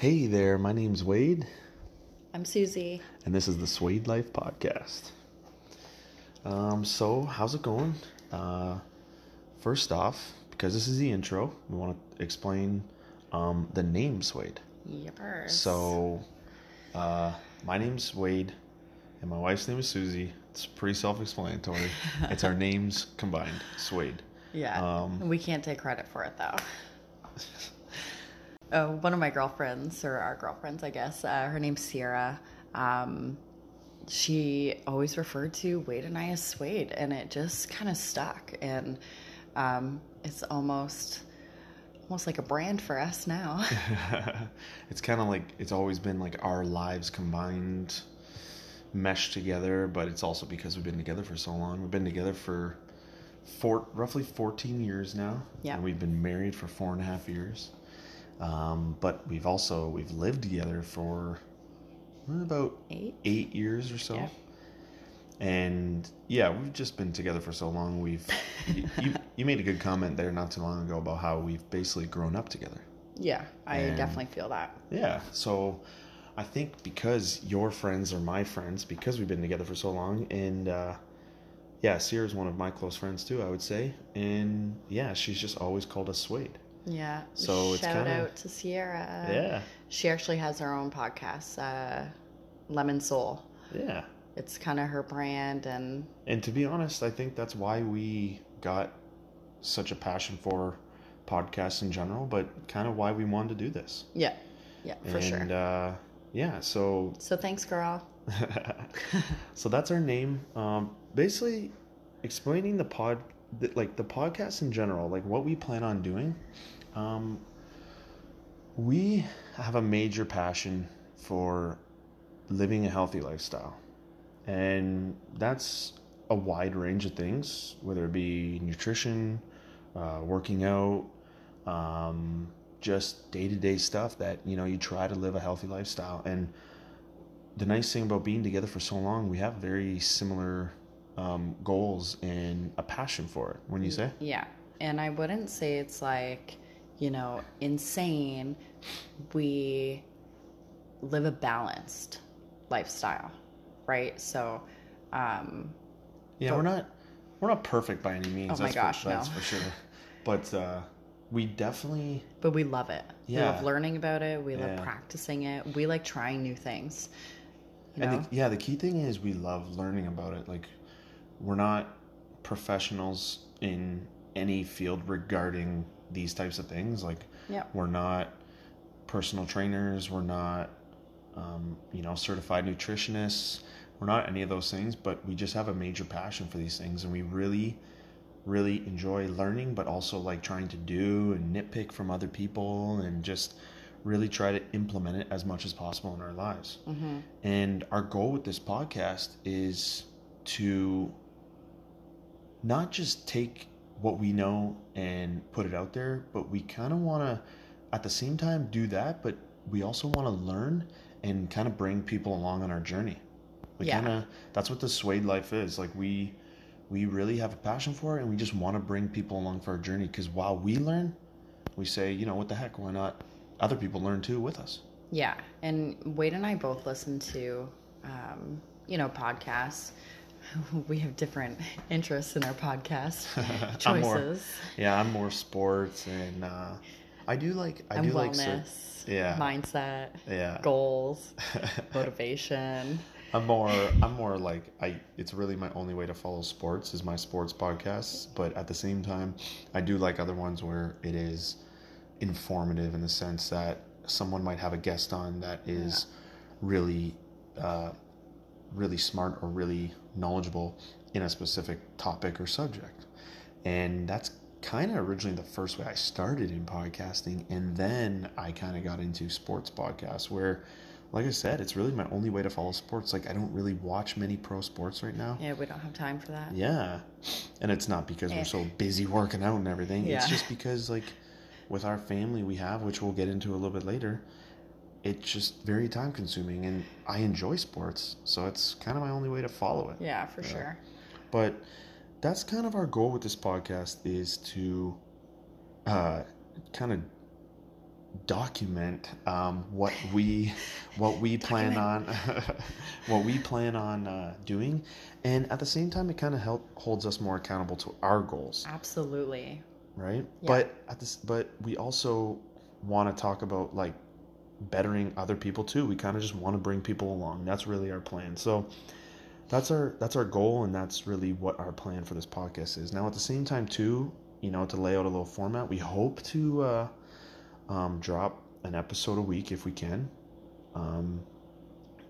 Hey there, my name's Wayde, I'm Suzie. and this is the Suayde Life Podcast. Um, so, how's it going? Uh, first off, because this is the intro, we want to explain um, the name Suayde. Yepers. So, uh, my name's Wayde, and my wife's name is Suzie. It's pretty self explanatory. it's our names combined, Suayde. yeah, um, we can't take credit for it though. oh, one of my girlfriends, or our girlfriends, I guess. Uh, her name's Sierra. Um, she always referred to Wayde and I as Suayde, and it just kind of stuck. And um, it's almost, almost like a brand for us now. it's kind of like it's always been like our lives combined meshed together but it's also because we've been together for so long we've been together for four roughly 14 years now Yeah. and we've been married for four and a half years um, but we've also we've lived together for about Eight. eight years or so Yeah. and yeah we've just been together for so long we've you, you, you made a good comment there not too long ago about how we've basically grown up together Yeah, I And- definitely feel that. yeah. So I think because your friends are my friends, because we've been together for so long, and uh, yeah, Sierra's one of my close friends too, I would say. And yeah, she's just always called us Suayde. Yeah. So it's shout kinda- out to Sierra. Yeah. She actually has her own podcast, uh, Lemon Soul. Yeah. It's kind of her brand, and And to be honest, I think that's why we got such a passion for podcasts in general, but kind of why we wanted to do this. yeah, yeah, for and, sure. uh, yeah, so So thanks, girl. so that's our name. Um, basically, explaining the pod, the, like the podcast in general, like what we plan on doing. Um, we have a major passion for living a healthy lifestyle, and that's a wide range of things, whether it be nutrition, uh, working out, um, just day to day stuff that you know you try to live a healthy lifestyle and the nice thing about being together for so long, we have very similar um, goals and a passion for it. When you say, Yeah, and I wouldn't say it's like, you know, insane. We live a balanced lifestyle, right? So, um, yeah, But- we're not we're not perfect by any means. Oh my that's gosh, for, that's no. for sure. But uh, we definitely but we love it. Yeah. We love learning about it. We Yeah. love practicing it. We like trying new things. You know? and the, yeah, the key thing is we love learning about it. Like we're not professionals in any field regarding these types of things. Like yeah. We're not personal trainers. We're not, um, you know, certified nutritionists. We're not any of those things, but we just have a major passion for these things, and we really, really enjoy learning, but also like trying to do and nitpick from other people, and just really try to implement it as much as possible in our lives. hmm And our goal with this podcast is to not just take what we know and put it out there, but we kind of want to, at the same time, do that. But we also want to learn and kind of bring people along on our journey. We Yeah. kind of that's what the Suayde life is. Like we, we really have a passion for it, and we just want to bring people along for our journey. Because while we learn, we say, you know, what the heck? Why not? Other people learn too with us. Yeah, and Wayde and I both listen to, um, you know, podcasts. We have different interests in our podcast I'm more- choices Yeah, I'm more sports and uh, I do like I and do like cer- wellness, yeah. mindset, yeah. goals, motivation. I'm more I'm more like I it's really my only way to follow sports is my sports podcasts, but at the same time I do like other ones where it is informative in the sense that someone might have a guest on that is really uh, really smart or really knowledgeable in a specific topic or subject. And that's kind of originally the first way I started in podcasting. And then I kind of got into sports podcasts where, like I said, it's really my only way to follow sports. Like, I don't really watch many pro sports right now. Yeah, we don't have time for that. Yeah. And it's not because Eh. we're so busy working out and everything. yeah. It's just because, like, with our family we have, which we'll get into a little bit later, it's just very time consuming. And I enjoy sports. So it's kind of my only way to follow it. Yeah, for sure. But that's kind of our goal with this podcast is to uh, kind of document um, what we what we plan on what we plan on uh, doing and at the same time it kind of help holds us more accountable to our goals Absolutely. right Yeah. but at this but we also want to talk about like bettering other people too. We kind of just want to bring people along. That's really our plan. So that's our that's our goal and that's really what our plan for this podcast is. Now at the same time too you know to lay out a little format we hope to uh um, drop an episode a week if we can. Um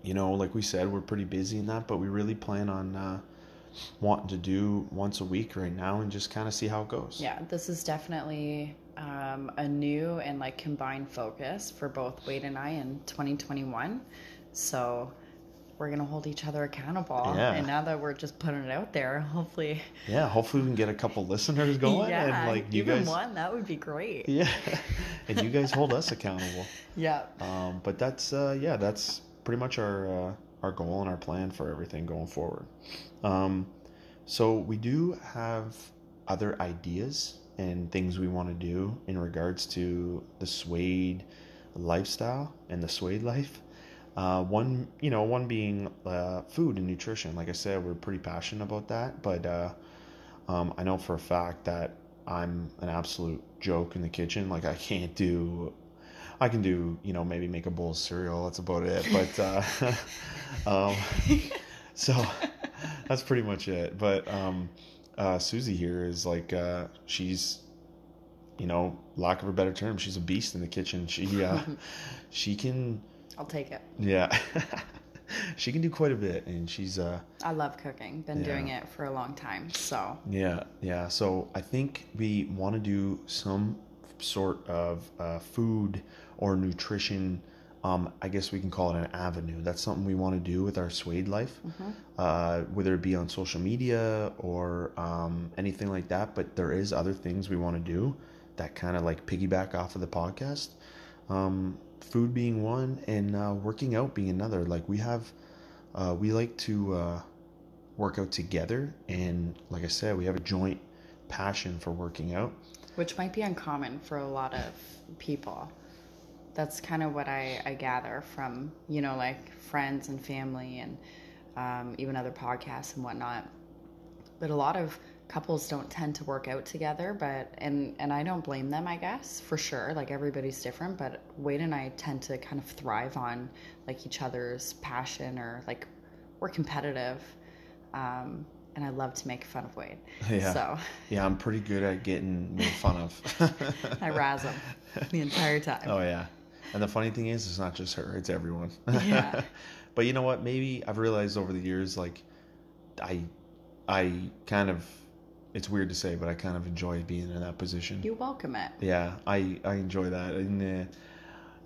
you know like we said we're pretty busy in that but we really plan on uh wanting to do once a week right now and just kind of see how it goes. Yeah, this is definitely um, a new and like combined focus for both Wayde and I in 2021. So we're gonna hold each other accountable. Yeah. And now that we're just putting it out there, hopefully, Yeah, hopefully we can get a couple listeners going yeah, and like you even guys one that would be great. Yeah. and you guys hold us accountable. Yeah. Um but that's uh yeah, that's pretty much our uh our goal and our plan for everything going forward. Um so we do have other ideas and things we want to do in regards to the suayde lifestyle and the suayde life. Uh, one, you know, one being uh, food and nutrition. Like I said, we're pretty passionate about that, but uh, um, I know for a fact that I'm an absolute joke in the kitchen. Like I can't do, I can do, you know, maybe make a bowl of cereal. That's about it. But uh, um, so that's pretty much it. But um, uh, Suzie here is like uh, she's, you know, lack of a better term, she's a beast in the kitchen. She uh, she can, I'll take it. yeah, she can do quite a bit, and she's uh. I love cooking. Been doing it for a long time. So Yeah, yeah. So I think we want to do some sort of uh, food or nutrition. Um, I guess we can call it an avenue. That's something we want to do with our Suayde life, uh, whether it be on social media or um, anything like that. But there is other things we want to do that kind of like piggyback off of the podcast. Um, food being one, and uh, working out being another. Like we have, uh, we like to. Uh, work out together and like i said we have a joint passion for working out which might be uncommon for a lot of people. That's kind of what I, I gather from, you know, like friends and family and um, even other podcasts and whatnot. But a lot of couples don't tend to work out together, but, and, and I don't blame them, I guess, for sure. Like everybody's different, but Wayde and I tend to kind of thrive on like each other's passion or like we're competitive. Um, and I love to make fun of Wayde. Yeah. So yeah i'm pretty good at getting made fun of I razz him the entire time. oh yeah and the funny thing is it's not just her it's everyone. Yeah. but you know what? Maybe i've realized over the years like i i kind of it's weird to say but i kind of enjoy being in that position. You welcome it. yeah i i enjoy that. And uh,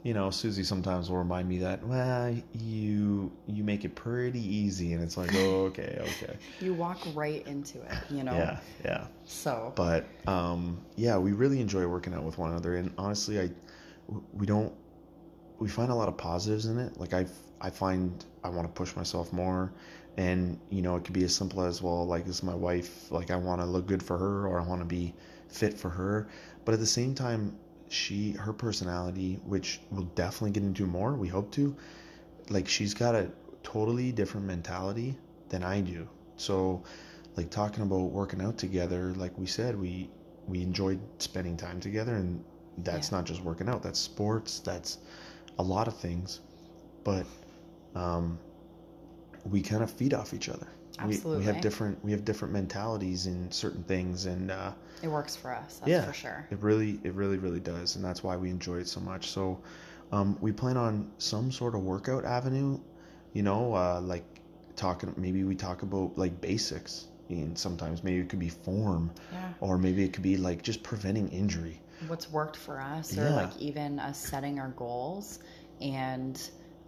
you know suzie sometimes will remind me that well you you make it pretty easy and it's like oh, okay okay. You walk right into it, you know? yeah yeah. So, but um yeah we really enjoy working out with one another. And honestly i we don't we find a lot of positives in it. Like i i find i want to push myself more. And you know it could be as simple as well like this is my wife. Like i want to look good for her or i want to be fit for her. But at the same time she her personality which we'll definitely get into more we hope to like she's got a totally different mentality than i do. So like talking about working out together like we said we we enjoyed spending time together. And that's Yeah. not just working out that's sports that's a lot of things but um we kind of feed off each other we, we have different we have different mentalities in certain things and uh it works for us, that's yeah for sure. it really it really really does and that's why we enjoy it so much so um we plan on some sort of workout avenue you know uh like talking maybe we talk about like basics and sometimes maybe it could be form Yeah. or maybe it could be like just preventing injury What's worked for us, or Yeah. like even us setting our goals and,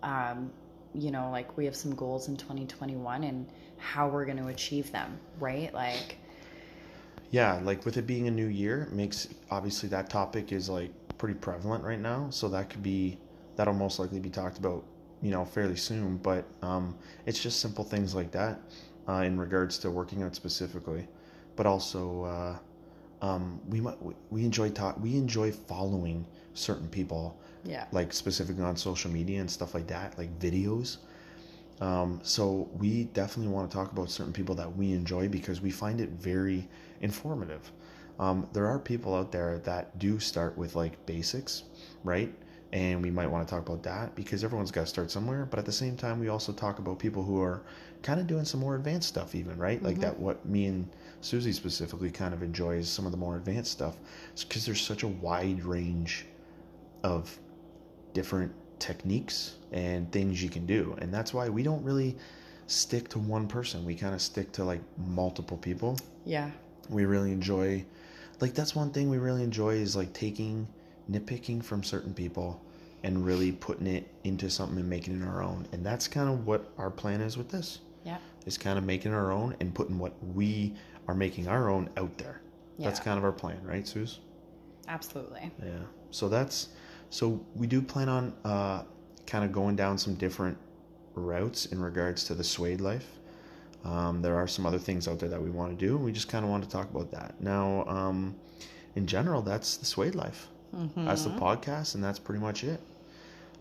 um, you know, like we have some goals in 2021 and how we're going to achieve them, right? Like, yeah like with it being a new year makes obviously that topic is like pretty prevalent right now so that could be that'll most likely be talked about you know fairly soon but um it's just simple things like that uh, in regards to working out specifically but also uh um we might we enjoy talk we enjoy following certain people Yeah. like specifically on social media and stuff like that, like videos. Um, so we definitely want to talk about certain people that we enjoy because we find it very informative. Um, there are people out there that do start with like basics, right? And we might want to talk about that because everyone's got to start somewhere. But at the same time, we also talk about people who are kind of doing some more advanced stuff, even, right? Like that, mm-hmm. what me and Suzie specifically kind of enjoys some of the more advanced stuff because there's such a wide range of different techniques and things you can do. And that's why we don't really stick to one person. We kind of stick to like multiple people. Yeah. We really enjoy like that's one thing we really enjoy is like taking nitpicking from certain people and really putting it into something and making it our own. And that's kind of what our plan is with this. Yeah. Is kind of making our own and putting what we are making our own out there. Yeah. That's kind of our plan, right, Suze? Absolutely. Yeah. So that's so we do plan on uh, kind of going down some different routes in regards to the suayde life. Um, there are some other things out there that we want to do, and we just kind of want to talk about that. Now, um, in general, that's the suayde life. That's the podcast, and that's pretty much it.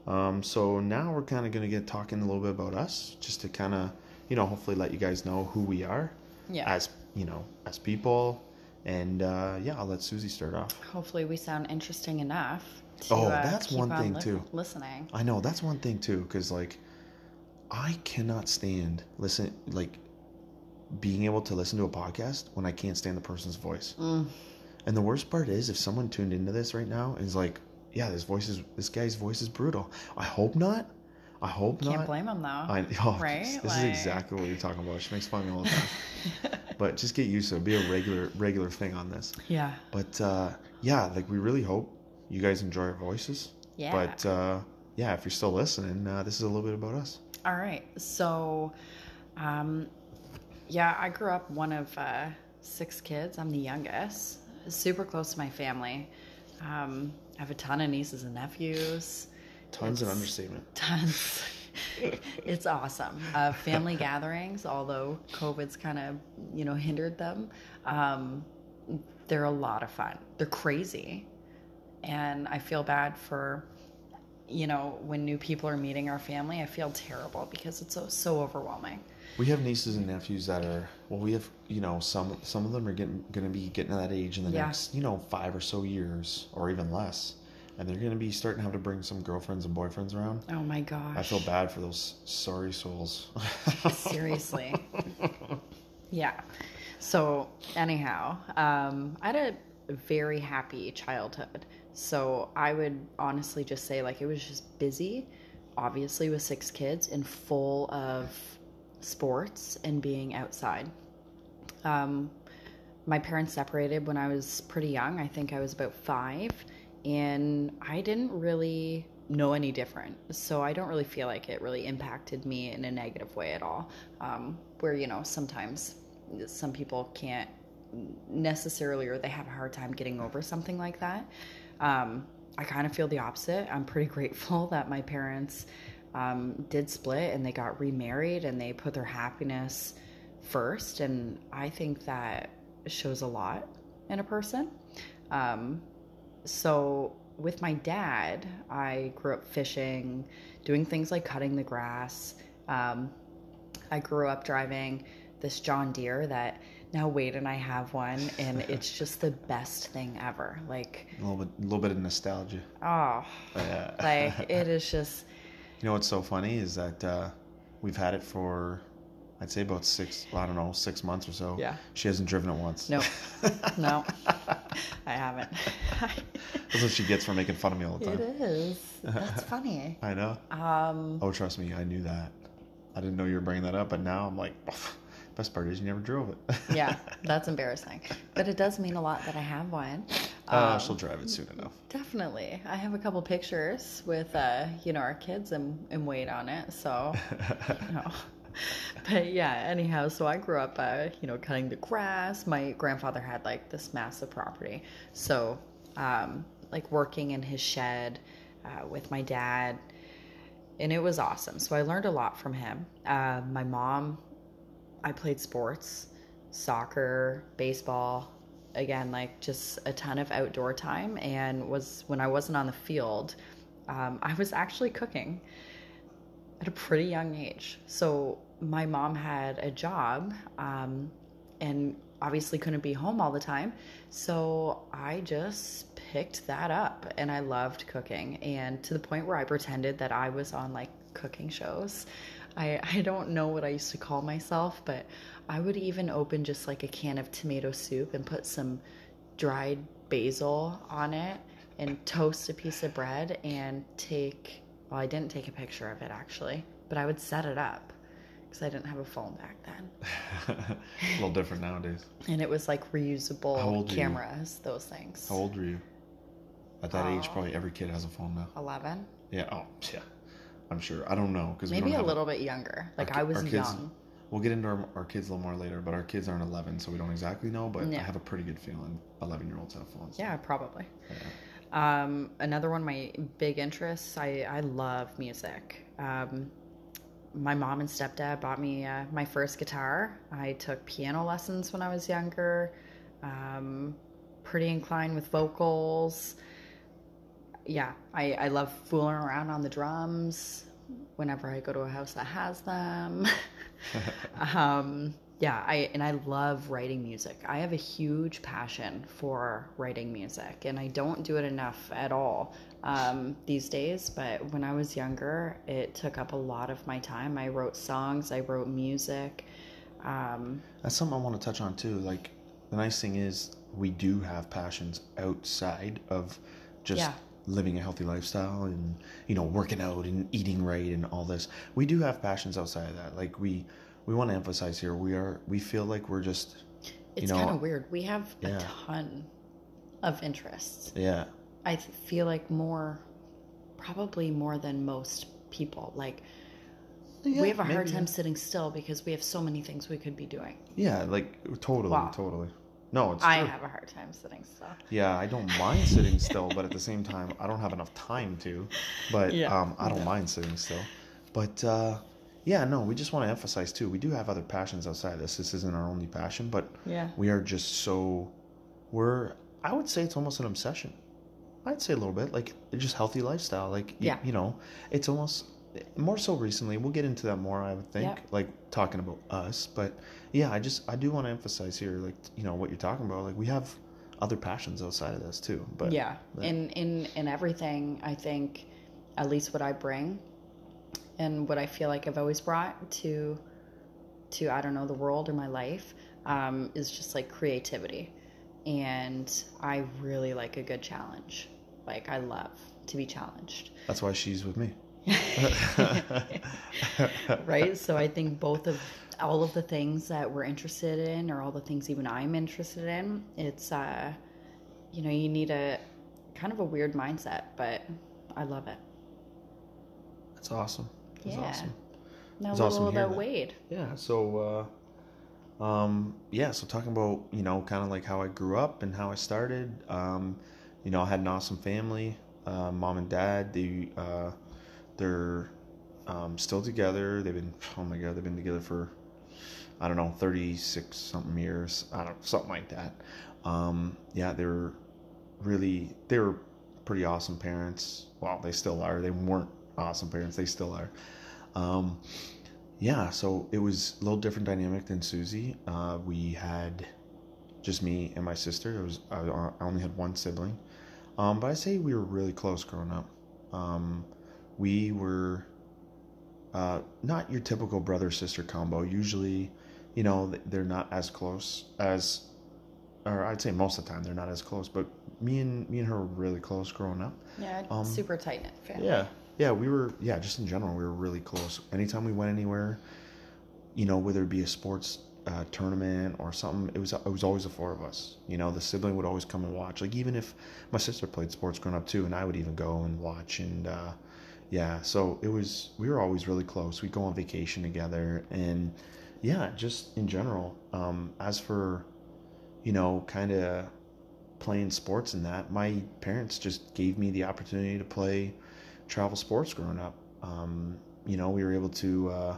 Um, so now we're kind of going to get talking a little bit about us, just to kind of, you know, hopefully let you guys know who we are Yeah. as you know as people. And uh, yeah, I'll let Suzie start off. Hopefully, we sound interesting enough. To, Oh, uh, that's keep one on thing, lis- too. Listening. I know that's one thing too, because like, I cannot stand listen like being able to listen to a podcast when I can't stand the person's voice. Mm. And the worst part is, if someone tuned into this right now and is like, "Yeah, this voice is this guy's voice is brutal." I hope not. I hope Can't not. Can't blame them though. I, oh, Right? This, this Like- is exactly what you're talking about. She makes fun of me all the time. but just get used to it. Be a regular regular thing on this. yeah. But uh, yeah, like we really hope you guys enjoy our voices. Yeah. But uh, yeah, if you're still listening, uh, this is a little bit about us. All right. So, um, yeah, I grew up one of uh, six kids. I'm the youngest. Super close to my family. Um, I have a ton of nieces and nephews. Tons of It's- understatement. Tons. it's awesome. Uh, family gatherings, although COVID's kind of you know hindered them, um, they're a lot of fun. They're crazy, and I feel bad for you know when new people are meeting our family. I feel terrible because it's so so overwhelming. We have nieces and nephews that are well. We have you know some some of them are getting going to be getting to that age in the Yeah. next you know five or so years or even less, and they're going to be starting to have to bring some girlfriends and boyfriends around. Oh my gosh! I feel bad for those sorry souls. Seriously. yeah. So, anyhow, um, I had a very happy childhood. So, I would honestly just say, like, it was just busy, obviously, with six kids and full of sports and being outside. Um, my parents separated when I was pretty young. I think I was about five, and I didn't really know any different. So I don't really feel like it really impacted me in a negative way at all. Um, where, you know, sometimes some people can't necessarily or they have a hard time getting over something like that. Um, I kind of feel the opposite. I'm pretty grateful that my parents um, did split and they got remarried and they put their happiness first. And I think that shows a lot in a person. Um, so with my dad, I grew up fishing, doing things like cutting the grass. Um, I grew up driving this John Deere that now Wayde and I have one, and it's just the best thing ever. Like, a little bit, a little bit of nostalgia. oh, Yeah. like it is just You know what's so funny is that uh, we've had it for, I'd say about six, well, I don't know, six months or so. Yeah. She hasn't driven it once. no, no, I haven't. That's what she gets for making fun of me all the time. It is. That's funny. I know. Um, Oh, trust me, I knew that. I didn't know you were bringing that up, but now I'm like, best part is you never drove it. yeah, that's embarrassing, but it does mean a lot that I have one. Uh, Um, she'll drive it soon enough. Definitely. I have a couple pictures with uh, you know, our kids and, and Wayde on it. So you know. But yeah, anyhow, so I grew up uh, you know, cutting the grass. My grandfather had like this massive property. So um like working in his shed uh, with my dad and it was awesome. So I learned a lot from him. Uh, my mom, I played sports, soccer, baseball, again, like just a ton of outdoor time. And was when I wasn't on the field, um, I was actually cooking at a pretty young age. So my mom had a job um, and obviously couldn't be home all the time. So I just picked that up and I loved cooking. And to the point where I pretended that I was on like cooking shows. I, I don't know what I used to call myself, but I would even open just like a can of tomato soup and put some dried basil on it and toast a piece of bread and take, well, I didn't take a picture of it actually, but I would set it up because I didn't have a phone back then. a little different nowadays. And it was like reusable cameras, those things. How old were you? At that uh, age, Oh. probably every kid has a phone now. 11? Yeah. Oh, yeah. I'm sure. I don't know because Maybe a little bit younger. Like ki- I was our kids- young. We'll get into our, our kids a little more later, but our kids aren't 11, so we don't exactly know. But I have a pretty good feeling 11 year olds have phones. Yeah, probably. Yeah. Um, another one of my big interests, I, I love music. Um, my mom and stepdad bought me uh, my first guitar. I took piano lessons when I was younger. Um, pretty inclined with vocals. Yeah, I, I love fooling around on the drums whenever I go to a house that has them. um, yeah, I and I love writing music. I have a huge passion for writing music, and I don't do it enough at all um, these days. But when I was younger, it took up a lot of my time. I wrote songs, I wrote music. Um, That's something I want to touch on too. Like, the nice thing is we do have passions outside of just Yeah. Living a healthy lifestyle and you know working out and eating right and all this. We do have passions outside of that. Like we we want to emphasize here. We are we feel like we're just it's know, kind of weird. We have yeah. a ton of interests. yeah I feel like more, probably more than most people. Like Yeah, we have a hard time sitting still because we have so many things we could be doing. Yeah, like totally, Wow. totally. No, it's I true. have a hard time sitting still. Yeah, I don't mind sitting still, but at the same time, I don't have enough time to. But Yeah. um, I don't mind sitting still. But uh, yeah, no, we just want to emphasize too. We do have other passions outside this. This isn't our only passion, but Yeah. we are just so. We're. I would say it's almost an obsession. I'd say a little bit like it's just healthy lifestyle. Like y- Yeah. you know, it's almost more so recently. We'll get into that more. I would think like talking about us, but yeah, I just I do want to emphasize here, like you know what you're talking about. Like we have other passions outside of this too. But yeah. but- In in in everything, I think, at least what I bring, and what I feel like I've always brought to, to I don't know the world or my life, um, is just like creativity, and I really like a good challenge. Like I love to be challenged. that's why she's with me. right? So I think both of all of the things that we're interested in, or all the things even I'm interested in, it's uh, you know, you need a kind of a weird mindset, but I love it. That's awesome. That's Yeah. awesome. Now It's a awesome little hear about. Wade. Yeah. So, uh, um, yeah. So talking about you know kind of like how I grew up and how I started. Um, you know, I had an awesome family. Uh, mom and dad. They uh, they're um, still together. They've been oh my god, they've been together for I don't know thirty six something years. I don't something like that. Um, yeah, they're really they were pretty awesome parents. Well, they still are. They weren't awesome parents. They still are. Um, yeah, so it was a little different dynamic than Suzie. Uh, we had just me and my sister. It was I, I only had one sibling, um, but I say we were really close growing up. Um, we were uh, not your typical brother sister combo. Usually, you know, they're not as close as, or I'd say most of the time they're not as close. But me and me and her were really close growing up. Yeah, Um, super tight knit family. Yeah, yeah, we were. Yeah, just in general, we were really close. Anytime we went anywhere, you know, whether it be a sports uh, tournament or something, it was it was always the four of us. You know, the sibling would always come and watch. Like even if my sister played sports growing up too, and I would even go and watch. And uh, yeah, so it was. We were always really close. We'd go on vacation together, and yeah, just in general. Um, as for, you know, kind of playing sports and that, my parents just gave me the opportunity to play travel sports growing up. Um, you know, we were able to, uh,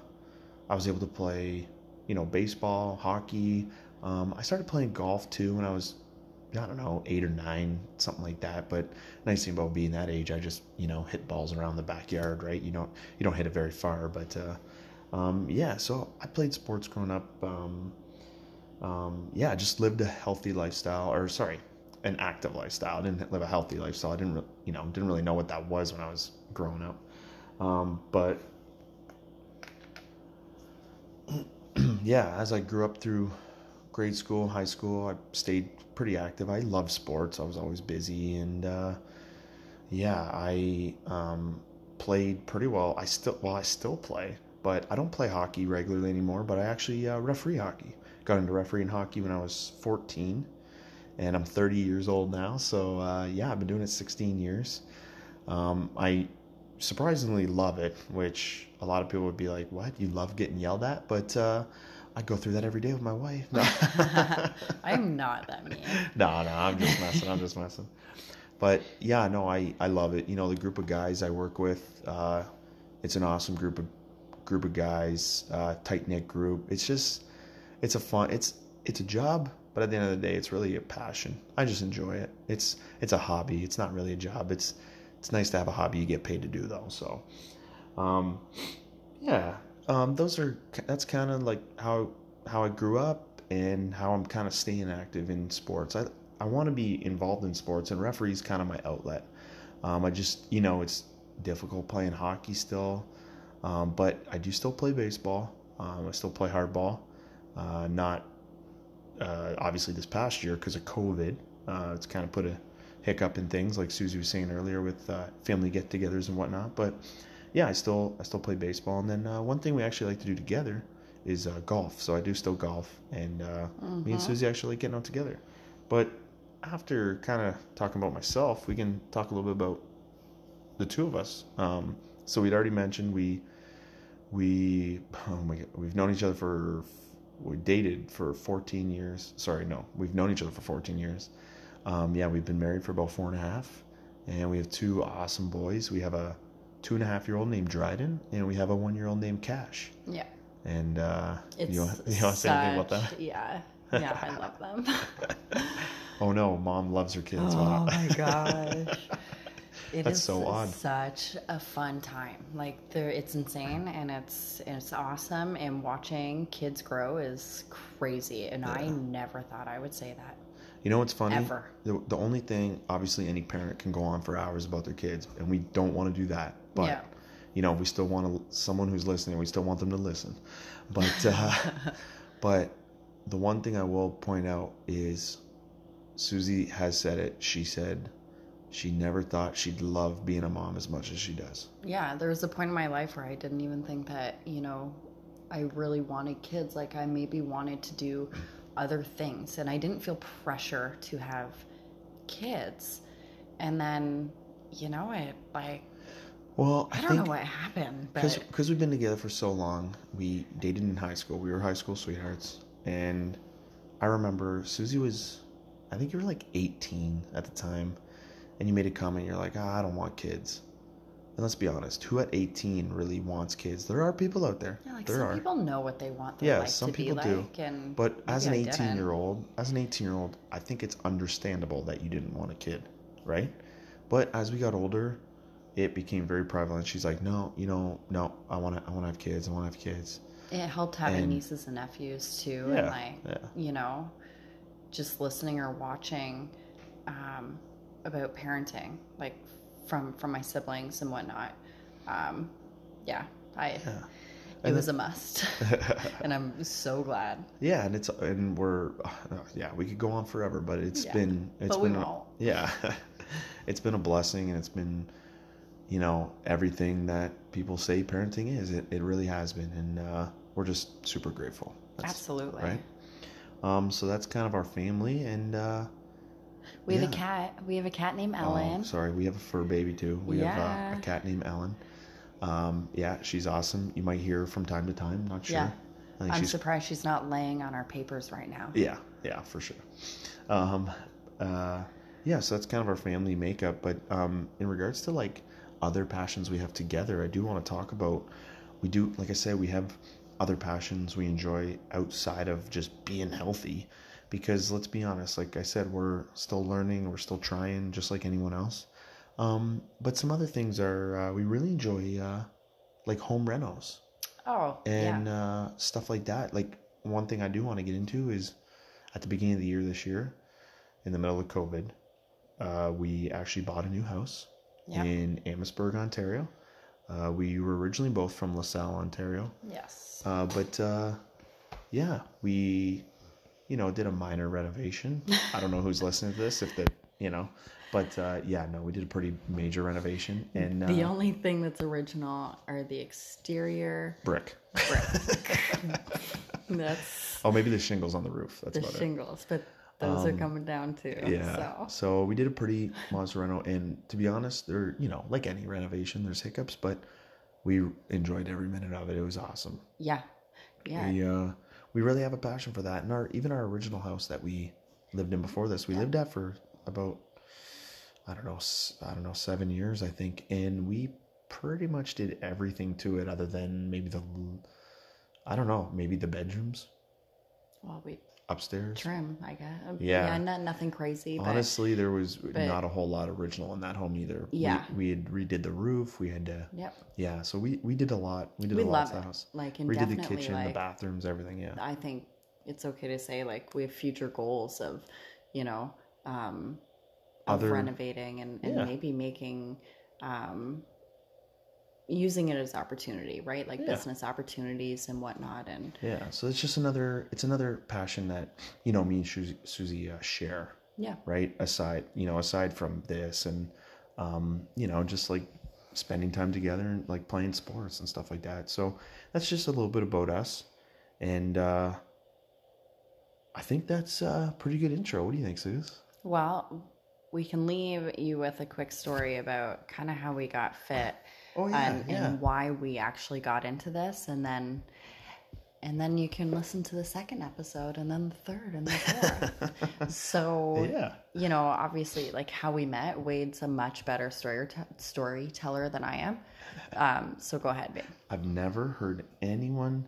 I was able to play, you know, baseball, hockey. Um, I started playing golf too when I was I don't know, eight or nine, something like that. But nice thing about being that age, I just you know hit balls around the backyard, right? You don't you don't hit it very far, but uh, um, yeah. So I played sports growing up. Um, um, yeah, just lived a healthy lifestyle, or sorry, an active lifestyle. I didn't live a healthy lifestyle. I didn't, re- you know, didn't really know what that was when I was growing up. Um, but yeah, as I grew up through grade school, high school, I stayed pretty active. I love sports. I was always busy, and uh, yeah, I um, played pretty well. I still, well, I still play, but I don't play hockey regularly anymore. But I actually uh, referee hockey. Got into refereeing hockey when I was 14, and I'm 30 years old now. So uh, yeah, I've been doing it 16 years. Um, I surprisingly love it, which a lot of people would be like, "What? You love getting yelled at?" But uh, I go through that every day with my wife. No. I'm not that mean. no, no, I'm just messing. I'm just messing. But yeah, no, I I love it. You know, the group of guys I work with, uh, it's an awesome group of group of guys, uh, tight knit group. It's just, it's a fun. It's it's a job, but at the end of the day, it's really a passion. I just enjoy it. It's it's a hobby. It's not really a job. It's it's nice to have a hobby you get paid to do though. So, um, yeah, um, those are that's kind of like how how I grew up and how I'm kind of staying active in sports. I I want to be involved in sports, and referee's kind of my outlet. Um, I just you know it's difficult playing hockey still, um, but I do still play baseball. Um, I still play hardball. Uh, not uh, obviously this past year because of COVID. Uh, it's kind of put a hiccup in things, like Suzie was saying earlier, with uh, family get-togethers and whatnot. But yeah, I still I still play baseball, and then uh, one thing we actually like to do together is uh, golf. So I do still golf, and mm-hmm. me and Suzie actually like getting out together. But after kind of talking about myself, we can talk a little bit about the two of us. Um, so we'd already mentioned we we oh my God, we've known each other for we dated for 14 years. Sorry, no, we've known each other for 14 years. Um, yeah, we've been married for about four and a half, and we have two awesome boys. We have a two and a half year old named Dryden, and we have a one year old named Cash. Yeah. And uh, it's you, want, you want to say anything about that? Yeah, yeah, I love them. oh no, mom loves her kids. Oh wow. my gosh. It That's so odd. Such a fun time. Like there, it's insane and it's it's awesome. And watching kids grow is crazy. And yeah. I never thought I would say that. You know what's funny? Ever. The, the only thing, obviously, any parent can go on for hours about their kids, and we don't want to do that. But yeah. you know, we still want to. Someone who's listening, we still want them to listen. But uh, but the one thing I will point out is, Susie has said it. She said she never thought she'd love being a mom as much as she does. Yeah, there was a point in my life where I didn't even think that you know I really wanted kids. Like I maybe wanted to do other things and I didn't feel pressure to have kids. And then, you know, I like well, I, I don't know what happened, because because we've been together for so long. We dated in high school. We were high school sweethearts, and I remember Suzie was, I think you were like 18 at the time, and you made a comment. You're like, oh, I don't want kids. And let's be honest, who at 18 really wants kids? There are people out there. Yeah, like there some are. people know what they want yeah, some to people be do. like. And but as an 18 year old, as an 18 year old, I think it's understandable that you didn't want a kid, right? But as we got older, it became very prevalent. She's like, no, you know, no, I want to, I want to have kids. I want to have kids. It helped having And- nieces and nephews too, Yeah, and like yeah. you know, just listening or watching um, about parenting, like from from my siblings and whatnot. Um, yeah, I Yeah. it And was a must, and I'm so glad. Yeah, and it's and we're uh, yeah, we could go on forever, but it's been it's but been a- yeah, it's been a blessing, and it's been you know everything that people say parenting is. It it really has been, and uh, we're just super grateful. That's- Absolutely. right. Um, so that's kind of our family, and uh, We have a cat. We have a cat named oh, Ellen. sorry, we have a fur baby too. We have uh, a cat named Ellen. Um, yeah, she's awesome. You might hear her from time to time. Not sure. Yeah. I'm she's surprised she's not laying on our papers right now. Yeah, yeah, for sure. Um, uh, yeah, so that's kind of our family makeup. But um, in regards to like other passions we have together, I do want to talk about. We do, like I said, we have other passions we enjoy outside of just being healthy. because let's be honest, like I said, we're still learning, we're still trying, just like anyone else. Um, but some other things are uh, we really enjoy uh, like home renos Oh, and yeah. uh, stuff like that. Like one thing I do want to get into is at the beginning of the year this year, in the middle of COVID, uh, we actually bought a new house In Amherstburg, Ontario. Uh, we were originally both from LaSalle, Ontario, Yes. uh, but uh, yeah, we you know did a minor renovation. I don't know who's listening to this if they you know, but uh, yeah, no, we did a pretty major renovation and the uh, only thing that's original are the exterior brick. brick. that's Oh, maybe the shingles on the roof. That's the about it. shingles, but those are coming down too. Yeah. So So. we did a pretty modest reno, and to be honest, there you know like any renovation, there's hiccups, but we enjoyed every minute of it. It was awesome. yeah, yeah. We uh we really have a passion for that, and our even our original house that we lived in before this, we lived at for about I don't know I don't know seven years I think, and we pretty much did everything to it other than maybe the I don't know maybe the bedrooms Well, we upstairs. trim, I guess. Yeah. yeah, not nothing crazy, but Honestly, there was not a whole lot original in that home either. We- Yeah. we, had redid the roof. We had to, yep. yeah. So we we did a lot. We did We a lot of the house. Like, and Redid the kitchen, the bathrooms, everything. Yeah, I think it's okay to say like we have future goals of, you know, um, of Other- renovating and, and Yeah. maybe making, um, using it as opportunity, right? Like Yeah. business opportunities and whatnot. And yeah. So it's just another. It's another passion that you know me and Suzie, Suzie uh, share. yeah, Right. Aside, you know, aside from this and, um, you know, just like spending time together and like playing sports and stuff like that. So that's just a little bit about us, and uh, I think that's a pretty good intro. What do you think, Suze? well, we can leave you with a quick story about kind of how we got fit Oh yeah, and, yeah. and why we actually got into this and then and then you can listen to the second episode and then the third and the fourth so Yeah. you know obviously like how we met wayde's a much better story storyteller than i am um, so go ahead babe I've never heard anyone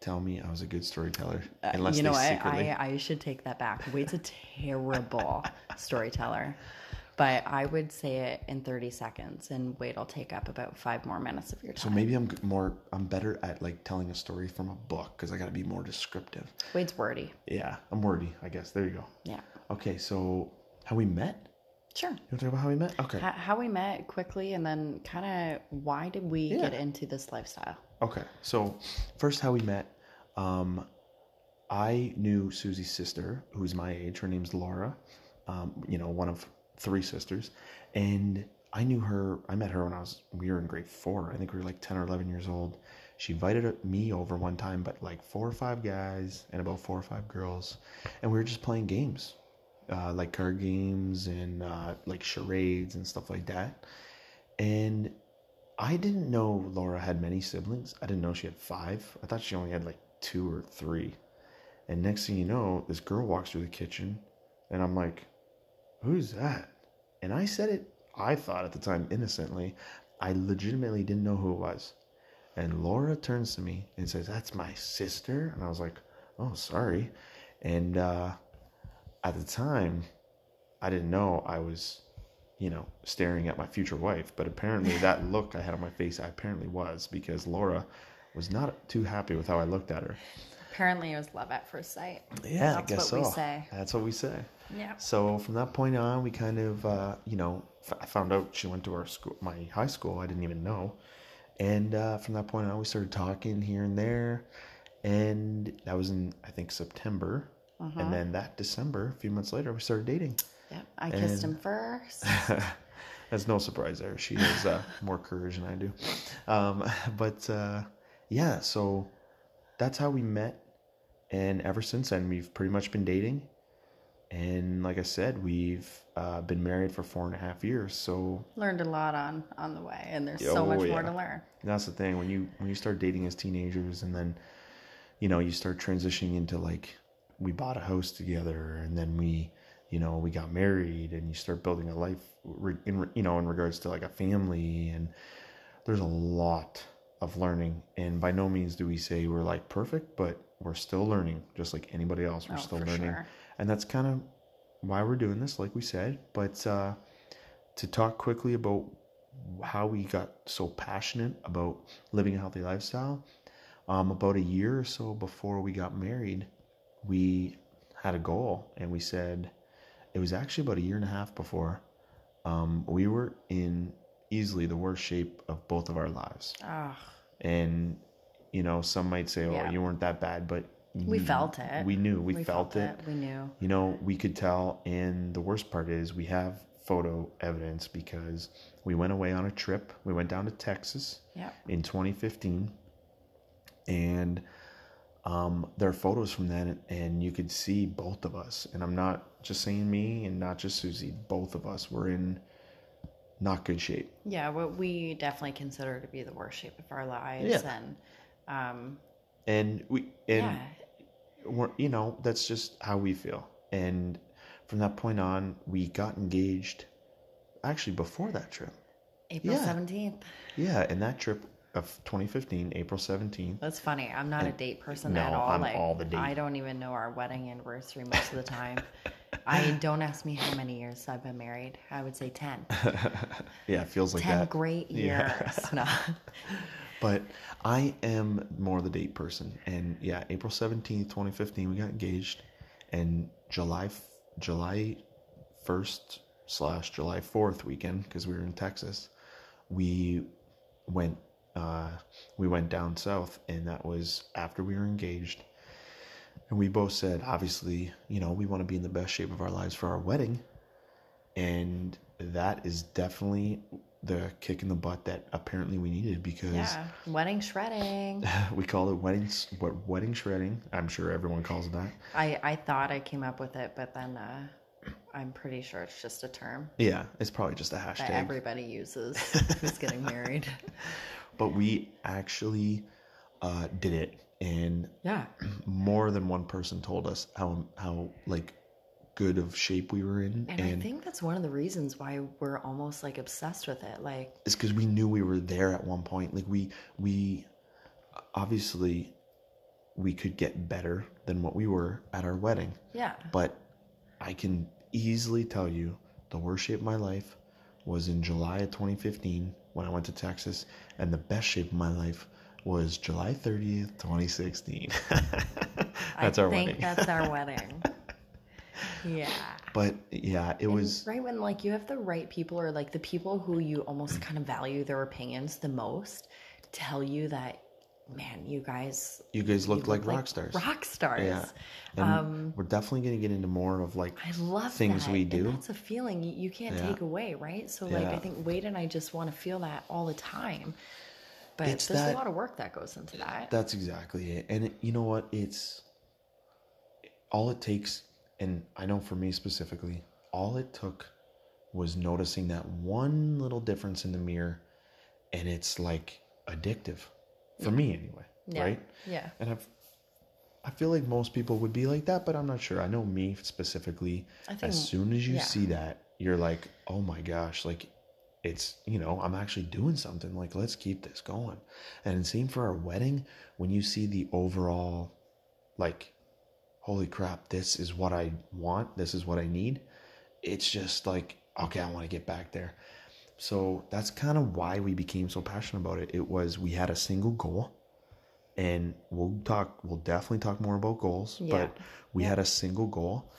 tell me I was a good storyteller unless Uh, you know they what secretly. I, I should take that back wayde's a terrible storyteller but i would say it in 30 seconds and wayde will take up about five more minutes of your time. so maybe I'm more I'm better at like telling a story from a book because I got to be more descriptive. wayde's wordy Yeah, I'm wordy, I guess. There you go. yeah Okay, so how we met? sure You want to talk about how we met? Okay. How, how we met quickly, and then kind of why did we Yeah. get into this lifestyle? Okay. So first, how we met. Um, I knew Suzie's sister, who's my age. Her name's Laura. Um, you know, one of three sisters, and I knew her. I met her when I was we were in grade four. I think we were like ten or eleven years old. She invited me over one time, but like four or five guys and about four or five girls, and we were just playing games, uh, like card games and uh, like charades and stuff like that. And I didn't know Laura had many siblings. I didn't know she had five. I thought she only had like two or three. And next thing you know, this girl walks through the kitchen, and I'm like, who's that? And I said it, I thought at the time innocently. I legitimately didn't know who it was. And Laura turns to me and says, That's my sister. And I was like, Oh, sorry. And uh, at the time, I didn't know I was, you know, staring at my future wife. But apparently, that look I had on my face, I apparently was because Laura was not too happy with how I looked at her. Apparently, it was love at first sight. Yeah, I That's guess what we so. say. That's what we say. Yeah. So from that point on, we kind of, uh, you know, f- I found out she went to our school, my high school. I didn't even know, and uh, from that point on, we started talking here and there, and that was in I think September, Uh-huh. and then that December, a few months later, we started dating. Yep. I kissed him first. That's no surprise there. She has uh, more courage than I do. Um, but uh, yeah, so that's how we met. And ever since then, we've pretty much been dating. And like I said, we've uh, been married for four and a half years. So Learned a lot on on the way, and there's so much Oh, more to learn. that's the thing when you when you start dating as teenagers, and then you know you start transitioning into like we bought a house together, and then we you know we got married, and you start building a life in you know in regards to like a family, and there's a lot of learning. And by no means do we say we're like perfect, but we're still learning, just like anybody else. We're Oh, still learning sure. And that's kind of why we're doing this, like we said. But uh, to talk quickly about how we got so passionate about living a healthy lifestyle, um, about a year or so before we got married, we had a goal, and we said it was actually about a year and a half before um, we were in easily the worst shape of both of our lives. Oh, And you know, some might say, "Oh, Yeah. you weren't that bad," but we felt it. we knew, we, felt, it. We knew. You know, we could tell, and the worst part is we have photo evidence because we went away on a trip. We went down to Texas Yeah. in 2015, and um, there are photos from then, and you could see both of us. And I'm not just saying me, and not just Suzie. Both of us were in not good shape. Yeah, what we definitely consider to be the worst shape of our lives, Yeah. and um, and we and yeah, we're, you know that's just how we feel and from that point on we got engaged actually before that trip April yeah. seventeenth. yeah and that trip of 2015 april 17th That's funny. I'm not a date person No, at all. I'm like, all the date. I don't even know our wedding anniversary most of the time. I don't ask me how many years I've been married. I would say ten. yeah it feels like ten that great years. Yeah. No. But i am more the date person. And yeah april 17th 2015 we got engaged. And july july 1st slash july 4th weekend because we were in texas we went uh, we went down south. And that was after we were engaged. And we both said obviously you know we want to be in the best shape of our lives for our wedding. And that is definitely the kick in the butt that apparently we needed because Yeah, wedding shredding. we call it wedding what wedding shredding i'm sure everyone calls it that I I thought I came up with it, but then uh, I'm pretty sure it's just a term yeah it's probably just a hashtag that everybody uses who's getting married. but we actually uh, did it and Yeah, more than one person told us how how like good of shape we were in and, I think that's one of the reasons why we're almost like obsessed with it. Like, it's because we knew we were there at one point like we we obviously we could get better than what we were at our wedding yeah, but i can easily tell you the worst shape of my life was in july of 2015 when i went to texas and the best shape of my life was july 30th 2016 that's I our think wedding that's our wedding. Yeah. but yeah it was right when like you have the right people or like the people who you almost kind of value their opinions the most tell you that man you guys you guys you looked like rock stars rock stars yeah and um we're definitely going to get into more of like i love things that. we and do that's a feeling you, you can't Yeah. take away right so like i think Wayde and i just want to feel that all the time but It's there's that- a lot of work that goes into that That's exactly it. And it, you know what? It's all it takes, and I know for me specifically, all it took was noticing that one little difference in the mirror, and it's like addictive for me anyway. yeah Right? yeah And I've, I feel like most people would be like that, but I'm not sure. I know me specifically. Think- as soon as you yeah. see that, you're like, oh my gosh, like it's you know i'm actually doing something like let's keep this going and same for our wedding when you see the overall like holy crap this is what i want this is what i need. It's just like okay i want to get back there. So that's kind of why we became so passionate about it. It was we had a single goal and we'll talk we'll definitely talk more about goals Yeah. but we had a single goal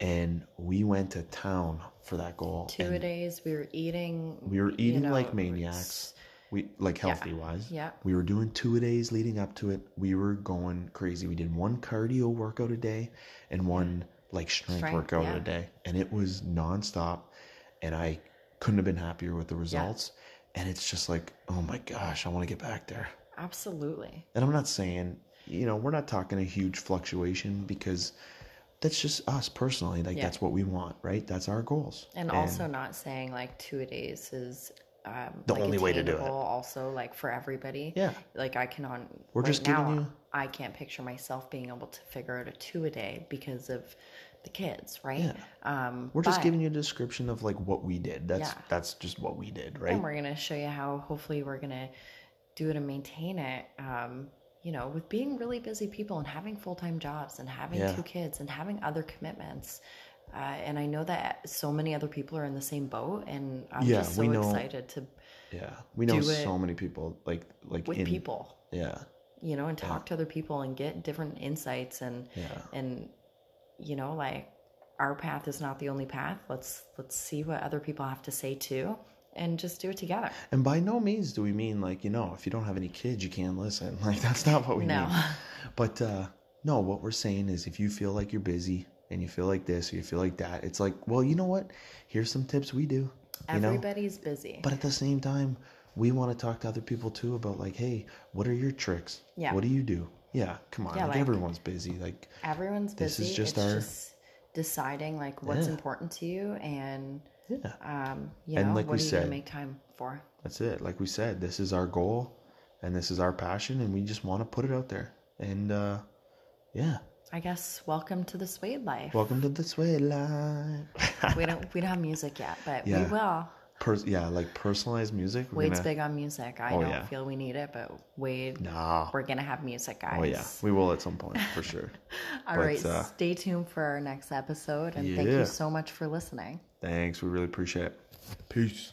and we went to town for that goal. Two and days we were eating we were eating know, like maniacs we like healthy wise yeah. we were doing two a days leading up to it. We were going crazy. We did one cardio workout a day and one like strength, Strength, workout yeah. a day. And it was nonstop and i couldn't have been happier with the results. And it's just like oh my gosh i want to get back there. Absolutely. And i'm not saying you know we're not talking a huge fluctuation because that's just us personally. Like Yeah. that's what we want right? That's our goals. And, also not saying like two a days is um, The like only way to do it. Also, like for everybody. Yeah. Like I can on. We're right just now, giving you- I can't picture myself being able to figure out a two a day because of the kids, right? Yeah. Um, We're just giving you a description of like what we did. That's Yeah. that's just what we did, right? And we're gonna show you how. Hopefully, we're gonna do it and maintain it. Um, you know, with being really busy people and having full time jobs and having Yeah. two kids and having other commitments. Uh, and I know that so many other people are in the same boat, and I'm Yeah, just so know- excited to Yeah, we know so many people like like with in people, Yeah, you know, and talk to other people and get different insights and yeah, and you know, like our path is not the only path. Let's let's see what other people have to say too, and just do it together. and by no means do we mean like you know if you don't have any kids you can't listen. Like that's not what we No. mean. But uh no, what we're saying is if you feel like you're busy and you feel like this or you feel like that, it's like well you know what? Here's some tips we do. You know, Everybody's busy. but at the same time we want to talk to other people too about like hey what are your tricks Yeah. what do you do yeah come on Yeah, like, like- everyone's busy like Everyone's This busy. This is just it's our- just deciding like what's Yeah. important to you and yeah um, you And know like what we are you said- gonna make time for. That's it. Like we said, this is our goal and this is our passion and we just want to put it out there. And uh yeah. I guess welcome to the Suayde life. Welcome to the Suayde Life. we don't we don't have music yet, but Yeah. we will. Pers- yeah, like personalized music. We're Wayde's gonna... big on music. I Oh, don't yeah. feel we need it, but Wayde, Nah. we're gonna have music, guys. Oh yeah, we will at some point for sure. All But, right, uh, stay tuned for our next episode, and thank you so much for listening. Thanks. We really appreciate it. Peace.